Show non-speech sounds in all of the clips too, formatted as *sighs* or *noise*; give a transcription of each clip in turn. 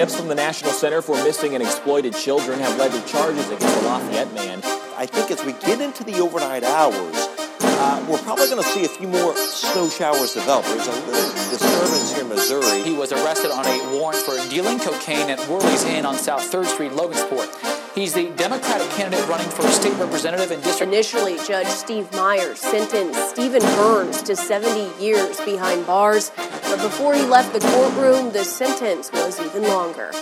tips from the National Center for Missing and Exploited Children have led to charges against the Lafayette man. I think as we get into the overnight hours, uh, we're probably going to see a few more snow showers develop. There's a little disturbance here in Missouri. He was arrested on a warrant for dealing cocaine at Worley's Inn on South 3rd Street, Logansport. He's the Democratic candidate running for state representative in District. Initially, Judge Steve Myers sentenced Stephen Burns to 70 years behind bars, but before he left the courtroom, the sentence was even longer.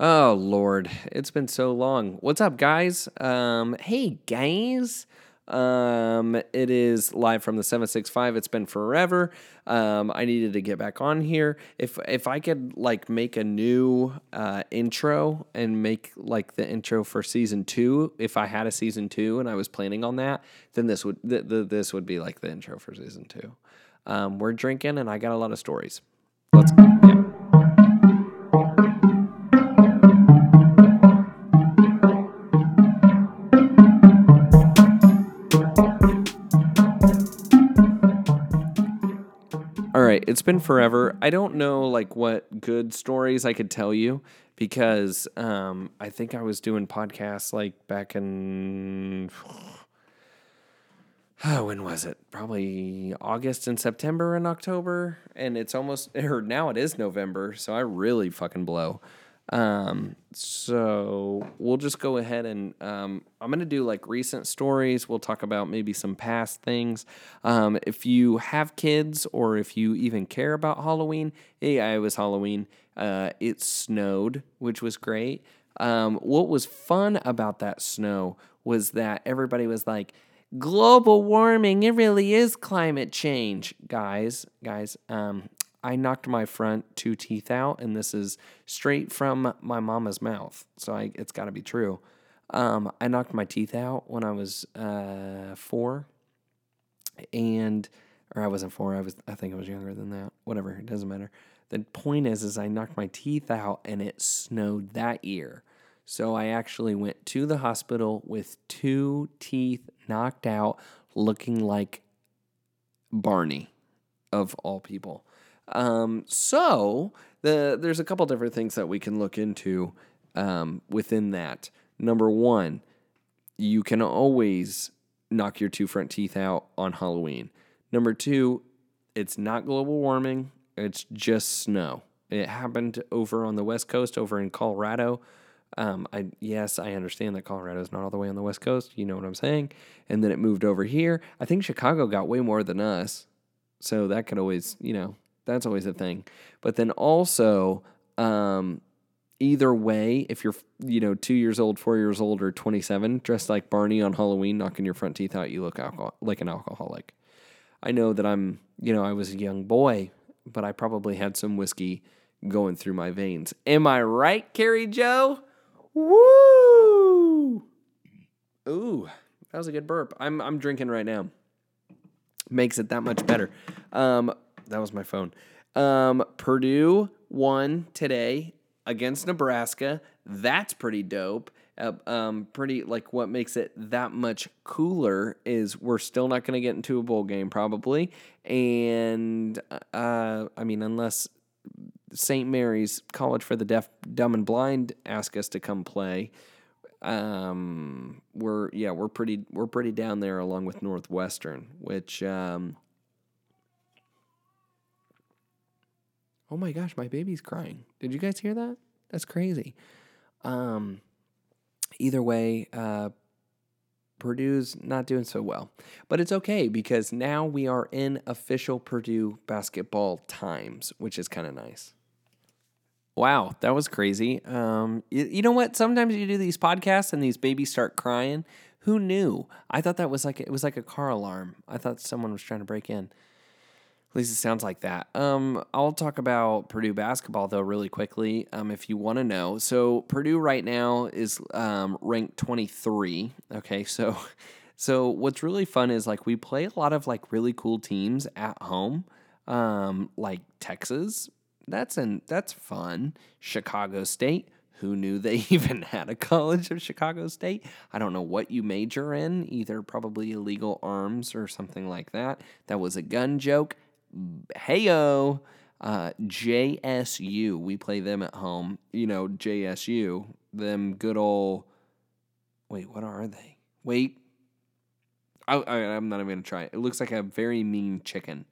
Oh Lord, it's been so long. What's up, guys? Um, hey guys. Um, it is live from the 765. It's been forever. Um, I needed to get back on here. If if I could like make a new uh, intro and make like the intro for season two, if I had a season two and I was planning on that, then this would th- th- this would be like the intro for season two. Um, we're drinking and I got a lot of stories. Let's yeah. All right, it's been forever. I don't know like what good stories I could tell you because um, I think I was doing podcasts like back in oh, *sighs* when was it? Probably August and September and October, and it's almost *laughs* or now it is November, so I really fucking blow. Um, so we'll just go ahead and um, I'm gonna do like recent stories. We'll talk about maybe some past things. Um, if you have kids or if you even care about Halloween, yeah, it was Halloween. Uh, it snowed, which was great. Um, what was fun about that snow was that everybody was like, global warming, it really is climate change. Guys, guys, um, I knocked my front two teeth out, and this is straight from my mama's mouth. So I, it's got to be true. Um, I knocked my teeth out when I was uh, four, and or I wasn't four. I was. I think I was younger than that. Whatever. It doesn't matter. The point is, is I knocked my teeth out, and it snowed that year. So I actually went to the hospital with two teeth knocked out, looking like Barney, of all people. Um, so the there's a couple different things that we can look into um, within that. Number one, you can always knock your two front teeth out on Halloween. Number two, it's not global warming; it's just snow. It happened over on the west coast, over in Colorado. Um, I yes, I understand that Colorado is not all the way on the west coast. You know what I'm saying? And then it moved over here. I think Chicago got way more than us, so that could always, you know, that's always a thing. But then also, um, either way, if you're you know two years old, four years old, or 27, dressed like Barney on Halloween, knocking your front teeth out, you look alcohol- like an alcoholic. I know that I'm you know I was a young boy, but I probably had some whiskey going through my veins. Am I right, Carrie Joe? Woo! Ooh, that was a good burp. I'm I'm drinking right now. Makes it that much better. Um, that was my phone. Um, Purdue won today against Nebraska. That's pretty dope. Uh, um, pretty like what makes it that much cooler is we're still not going to get into a bowl game probably, and uh, I mean unless St. Mary's College for the Deaf, Dumb, and Blind ask us to come play. Um, we're yeah we're pretty we're pretty down there along with Northwestern, which um, Oh my gosh, my baby's crying. Did you guys hear that? That's crazy. Um, either way, uh, Purdue's not doing so well, but it's okay because now we are in official Purdue basketball times, which is kind of nice. Wow, that was crazy. Um, you, you know what? Sometimes you do these podcasts and these babies start crying. Who knew? I thought that was like it was like a car alarm. I thought someone was trying to break in. At least it sounds like that. Um, I'll talk about Purdue basketball though really quickly. Um, if you want to know, so Purdue right now is um, ranked 23. Okay, so *laughs* so what's really fun is like we play a lot of like really cool teams at home, um, like Texas. That's an that's fun. Chicago State. Who knew they *laughs* even had a college of Chicago State? I don't know what you major in, either probably illegal arms or something like that. That was a gun joke heyo. Uh, JSU, we play them at home. You know, JSU, them good old. Wait, what are they? Wait. I, I'm not even to try it. It looks like a very mean chicken.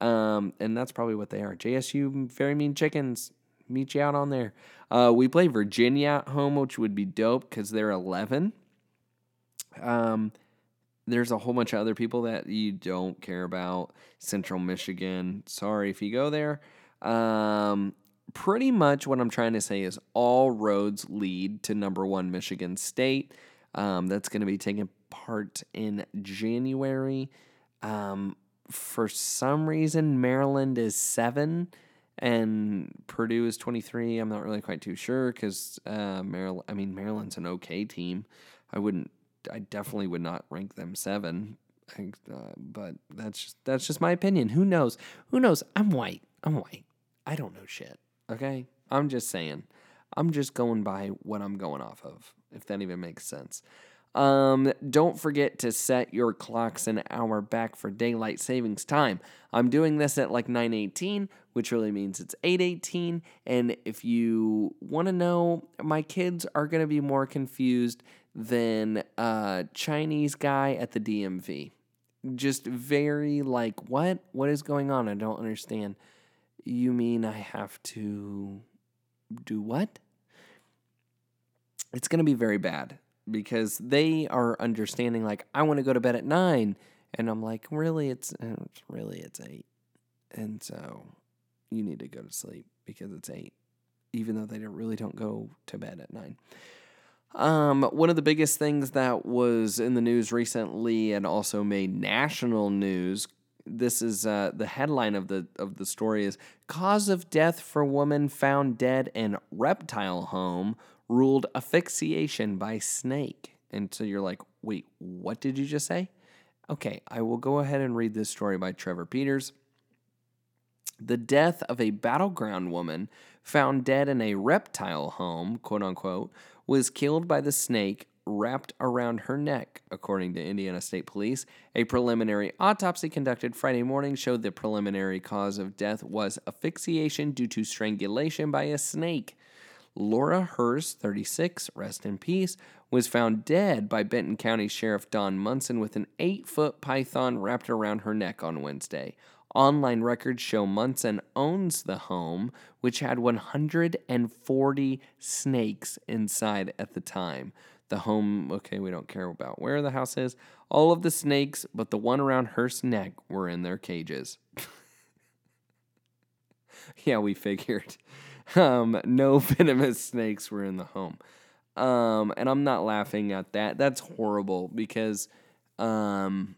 Um, and that's probably what they are. JSU, very mean chickens. Meet you out on there. Uh, we play Virginia at home, which would be dope because they're 11. Um, there's a whole bunch of other people that you don't care about. Central Michigan. Sorry if you go there. Um, pretty much what I'm trying to say is all roads lead to number one Michigan State. Um, that's going to be taking part in January. Um, for some reason, Maryland is seven and Purdue is 23. I'm not really quite too sure because uh, Maryland, I mean, Maryland's an okay team. I wouldn't, I definitely would not rank them seven. I, uh, but that's just, that's just my opinion. Who knows? Who knows? I'm white. I'm white. I don't know shit. Okay. I'm just saying. I'm just going by what I'm going off of, if that even makes sense. Um, don't forget to set your clocks an hour back for daylight savings time. I'm doing this at like 9:18, which really means it's 8:18, and if you want to know, my kids are to be more confused than a Chinese guy at the DMV. Just very like, what? What is going on? I don't understand. You mean I have to do what? It's to be very bad because they are understanding like I want to go to bed at 9 and I'm like really it's really it's 8. And so you need to go to sleep because it's 8 even though they don't, really don't go to bed at 9. Um, one of the biggest things that was in the news recently and also made national news. This is uh, the headline of the of the story is cause of death for woman found dead in reptile home ruled asphyxiation by snake. And so you're like, wait, what did you just say? Okay, I will go ahead and read this story by Trevor Peters. The death of a Battle Ground woman found dead in a reptile home, quote unquote, was killed by the snake wrapped around her neck, according to Indiana State Police. A preliminary autopsy conducted Friday morning showed the preliminary cause of death was asphyxiation due to strangulation by a snake. Laura Hurst, 36, rest in peace, was found dead by Benton County Sheriff Don Munson with an eight foot python wrapped around her neck on Wednesday. Online records show Munson owns the home, which had 140 snakes inside at the time. The home, okay, we don't care about where the house is. All of the snakes, but the one around Hurst's neck, were in their cages. *laughs* yeah, we figured. Um, no *laughs* venomous snakes were in the home. Um, and I'm not laughing at that. That's horrible because, um,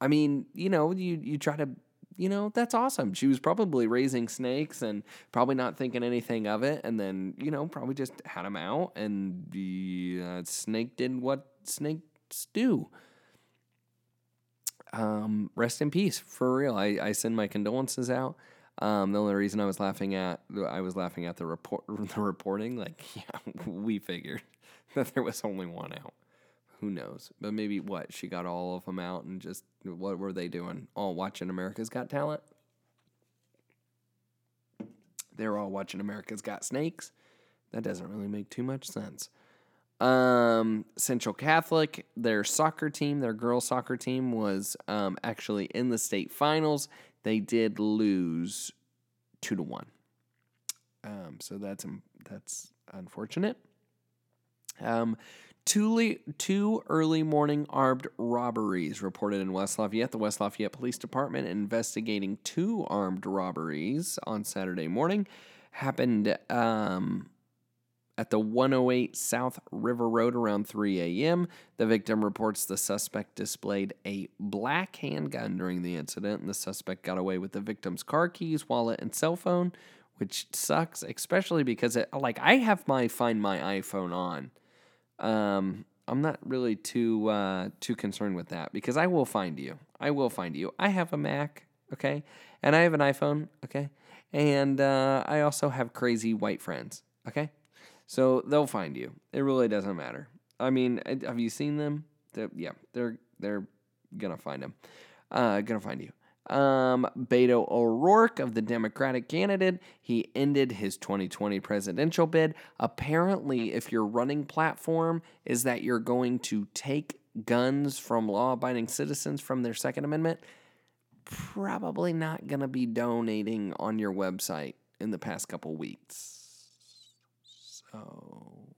I mean, you know, you, you try to, you know, that's awesome. She was probably raising snakes and probably not thinking anything of it. And then, you know, probably just had them out and the uh, snake did what snakes do. Um, rest in peace, for real. I, I send my condolences out. Um, the only reason I was laughing at I was laughing at the report *laughs* the reporting like *laughs* yeah we figured *laughs* that there was only one out. Who knows? But maybe what she got all of them out and just what were they doing? All watching America's Got Talent. They were all watching America's Got Snakes. That doesn't really make too much sense. Um, Central Catholic, their soccer team, their girls soccer team was um, actually in the state finals they did lose two to one. Um, so that's that's unfortunate. Um, two, two early morning armed robberies reported in West Lafayette. The West Lafayette Police Department investigating two armed robberies on Saturday morning happened um, at the 108 South River Road around 3 a.m. The victim reports the suspect displayed a black handgun during the incident, and the suspect got away with the victim's car keys, wallet, and cell phone, which sucks, especially because it like I have my Find My iPhone on. Um, I'm not really too uh, too concerned with that because I will find you. I will find you. I have a Mac, okay, and I have an iPhone, okay, and uh, I also have crazy white friends, okay. So they'll find you. It really doesn't matter. I mean, have you seen them? They're, yeah, they're they're gonna find them. Uh, gonna find you. Um, Beto O'Rourke of the Democratic candidate, he ended his 2020 presidential bid. Apparently, if your running platform is that you're going to take guns from law abiding citizens from their Second Amendment, probably not to be donating on your website in the past couple weeks. So,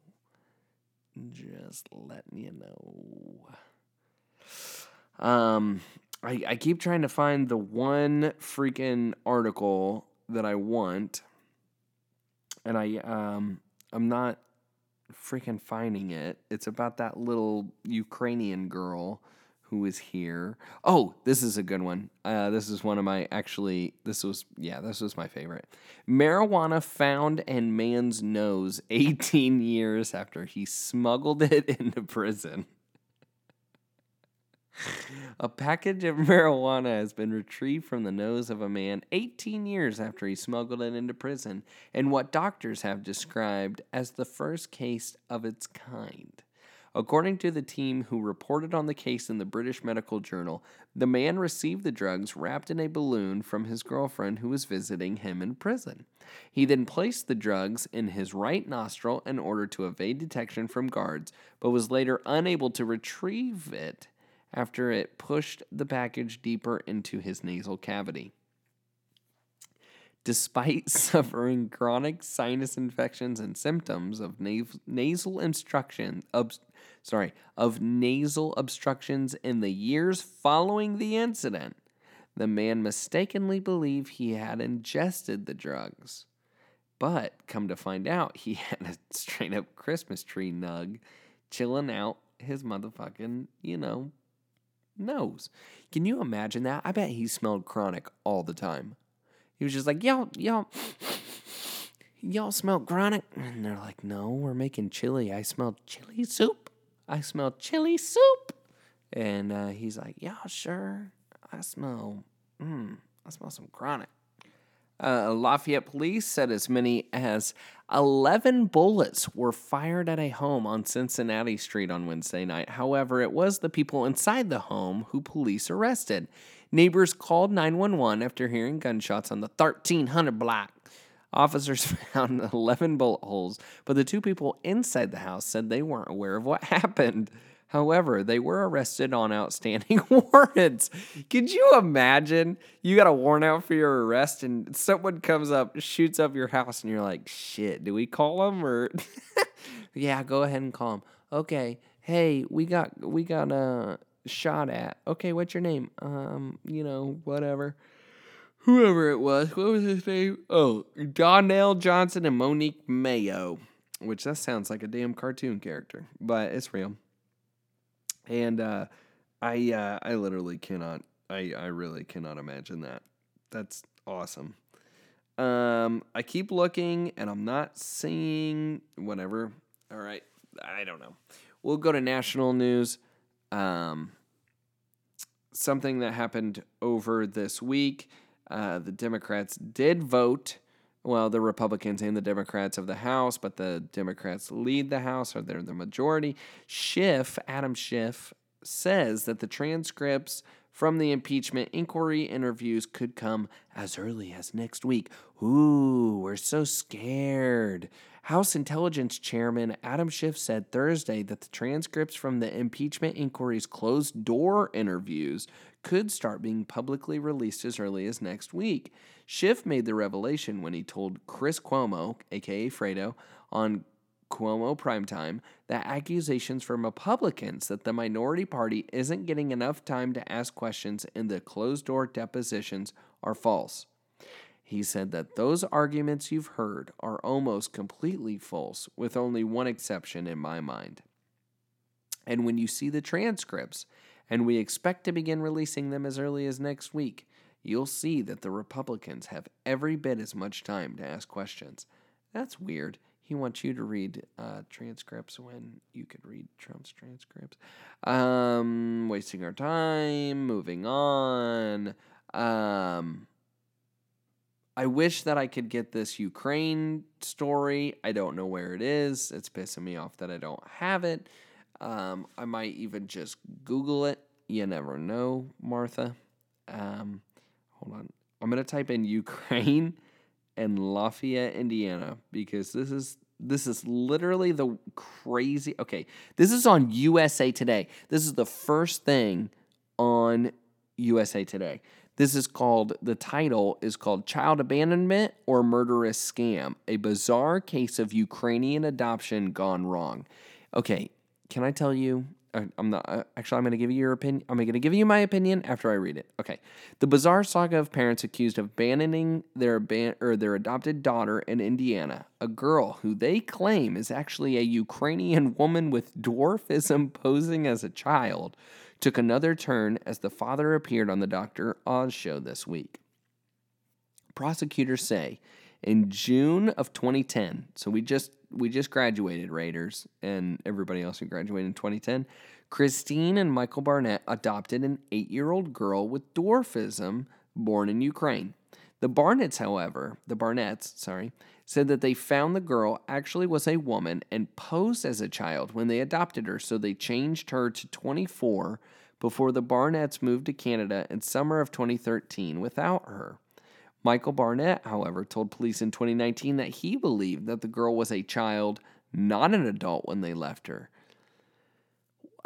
just letting you know. Um, I, I keep trying to find the one freaking article that I want, and I um I'm not freaking finding it. It's about that little Ukrainian girl who is here. Oh, this is a good one. Uh, this is one of my actually. This was yeah, this was my favorite. Marijuana found in man's nose *laughs* 18 years after he smuggled it *laughs* into prison. A package of marijuana has been retrieved from the nose of a man 18 years after he smuggled it into prison, in what doctors have described as the first case of its kind. According to the team who reported on the case in the British Medical Journal, the man received the drugs wrapped in a balloon from his girlfriend who was visiting him in prison. He then placed the drugs in his right nostril in order to evade detection from guards, but was later unable to retrieve it after it pushed the package deeper into his nasal cavity. Despite *laughs* suffering chronic sinus infections and symptoms of na- nasal obstruction, ob- sorry, of nasal obstructions in the years following the incident, the man mistakenly believed he had ingested the drugs. But come to find out, he *laughs* had a straight up Christmas tree nug chilling out his motherfucking, you know, nose. Can you imagine that? I bet he smelled chronic all the time. He was just like, y'all, y'all, y'all smell chronic? And they're like, no, we're making chili. I smell chili soup. I smell chili soup. And uh, he's like, yeah, sure. I smell, mm, I smell some chronic. Uh, Lafayette police said as many as 11 bullets were fired at a home on Cincinnati Street on Wednesday night. However, it was the people inside the home who police arrested. Neighbors called 911 after hearing gunshots on the 1300 block. Officers *laughs* found 11 bullet holes, but the two people inside the house said they weren't aware of what *laughs* happened. However, they were arrested on outstanding *laughs* warrants. Could you imagine? You got a warrant out for your arrest, and someone comes up, shoots up your house, and you're like, shit, do we call them or? yeah, go ahead and call them. Okay, hey, we got we got a shot at. Okay, what's your name? Um, you know, whatever. Whoever it was, what was his name? Oh, Donnell Johnson and Monique Mayo, which that sounds like a damn cartoon character, but it's real and uh, I uh, I literally cannot. I I really cannot imagine that. That's awesome. Um, I keep looking and I'm not seeing whatever. All right, I don't know. We'll go to national news. Um, something that happened over this week. Uh, the Democrats did vote. Well, the Republicans and the Democrats of the House, but the Democrats lead the House, or they're the majority. Schiff, Adam Schiff, says that the transcripts from the impeachment inquiry interviews could come as early as next week. Ooh, we're so scared. House Intelligence Chairman Adam Schiff said Thursday that the transcripts from the impeachment inquiry's closed door interviews could start being publicly released as early as next week. Schiff made the revelation when he told Chris Cuomo, aka Fredo, on Cuomo Primetime that accusations from Republicans that the minority party isn't getting enough time to ask questions in the closed door depositions are false. He said that those arguments you've heard are almost completely false, with only one exception in my mind. And when you see the transcripts, and we expect to begin releasing them as early as next week, you'll see that the Republicans have every bit as much time to ask questions. That's weird. He wants you to read uh, transcripts when you could read Trump's transcripts. Um, wasting our time. Moving on. Um, I wish that I could get this Ukraine story. I don't know where it is. It's pissing me off that I don't have it. Um, I might even just Google it. You never know, Martha. Um, hold on. I'm gonna type in Ukraine and Lafayette, Indiana, because this is this is literally the crazy. Okay, this is on USA Today. This is the first thing on USA Today. This is called the title is called Child Abandonment or Murderous Scam: A Bizarre Case of Ukrainian Adoption Gone Wrong. Okay, can I tell you? uh, I'm not uh, actually. I'm going to give you your opinion. I'm going to give you my opinion after I read it. Okay, the bizarre saga of parents accused of abandoning their or their adopted daughter in Indiana, a girl who they claim is actually a Ukrainian woman with dwarfism posing as a child, took another turn as the father appeared on the Dr. Oz show this week. Prosecutors say in June of 2010, so we just we just graduated Raiders and everybody else who graduated in 2010, Kristine and Michael Barnett adopted an 8-year-old girl with dwarfism born in Ukraine. The Barnetts, however, the Barnetts, sorry, said that they found the girl actually was a woman and posed as a child when they adopted her, so they changed her to 24 before the Barnetts moved to Canada in summer of 2013 without her. Michael Barnett, however, told police in 2019 that he believed that the girl was a child, not an adult, when they left her.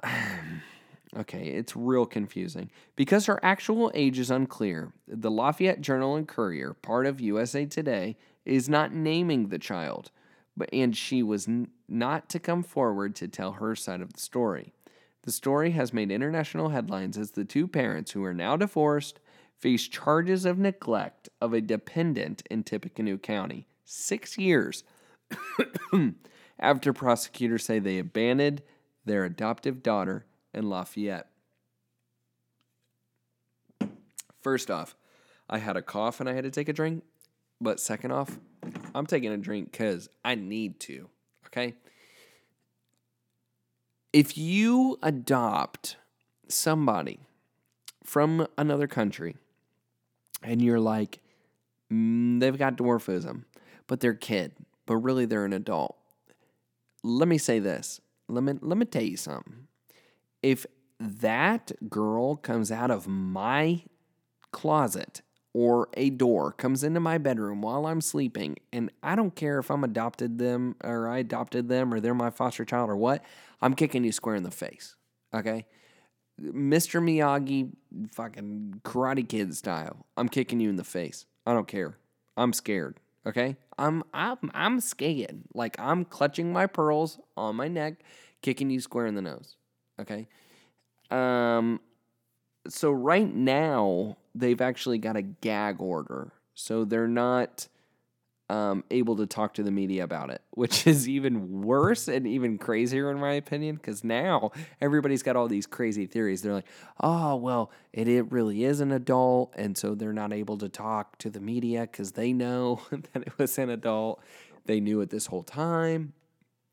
*sighs* *sighs* okay, it's real confusing. Because her actual age is unclear, the Lafayette Journal and Courier, part of USA Today, is not naming the child, but and she was n- not to come forward to tell her side of the story. The story has made international headlines as the two parents, who are now divorced, face charges of neglect of a dependent in Tippecanoe County. Six years *coughs* after prosecutors say they abandoned their adoptive daughter in Lafayette. First off, I had a cough and I had to take a drink. But second off, I'm taking a drink because I need to. Okay? If you adopt somebody from another country and you're like, mm, they've got dwarfism, but they're kid, but really they're an adult. Let me say this. Let me let me tell you something. If that girl comes out of my closet or a door comes into my bedroom while I'm sleeping, and I don't care if I'm adopted them or I adopted them or they're my foster child or what, I'm kicking you square in the face. Okay? Mr. Miyagi, fucking Karate Kid style. I'm kicking you in the face. I don't care. I'm scared. Okay, I'm I'm I'm scared. Like I'm clutching my pearls on my neck, kicking you square in the nose. Okay. Um. So right now they've actually got a gag order, so they're not um, able to talk to the media about it, *laughs* which is even worse and even crazier in my opinion. Because now everybody's got all these crazy theories. They're like, "Oh, well, it, it really is an adult," and so they're not able to talk to the media because they know *laughs* that it was an adult. They knew it this whole time.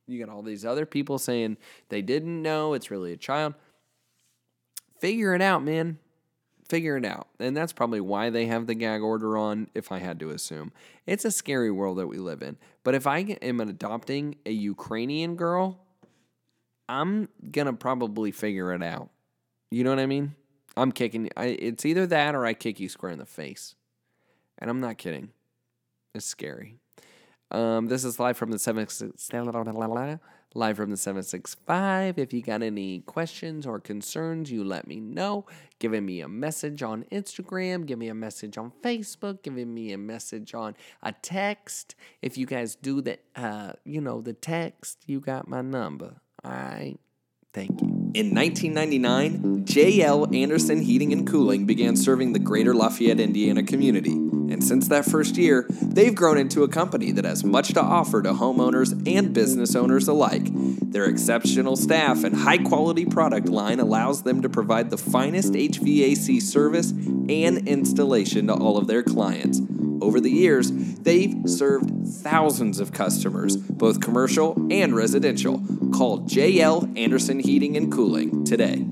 You got all these other people saying they didn't know it's really a child. Figure it out, man figure it out. And that's probably why they have the gag order on, if I had to assume. It's a scary world that we live in. But if I am adopting a Ukrainian girl, I'm going to probably figure it out. You know what I mean? I'm kicking, I, it's either that or I kick you square in the face. And I'm not kidding. It's scary. Um, this is live from the 7 live from the 765. If you got any questions or concerns, you let me know. Giving me a message on Instagram, give me a message on Facebook, giving me a message on a text. If you guys do the, uh, you know, the text, you got my number. All right. Thank you. In 1999, J.L. Anderson Heating and Cooling began serving the greater Lafayette, Indiana community. And since that first year, they've grown into a company that has much to offer to homeowners and business owners alike. Their exceptional staff and high quality product line allows them to provide the finest HVAC service and installation to all of their clients. Over the years, they've served thousands of customers, both commercial and residential. Call JL Anderson Heating and Cooling today.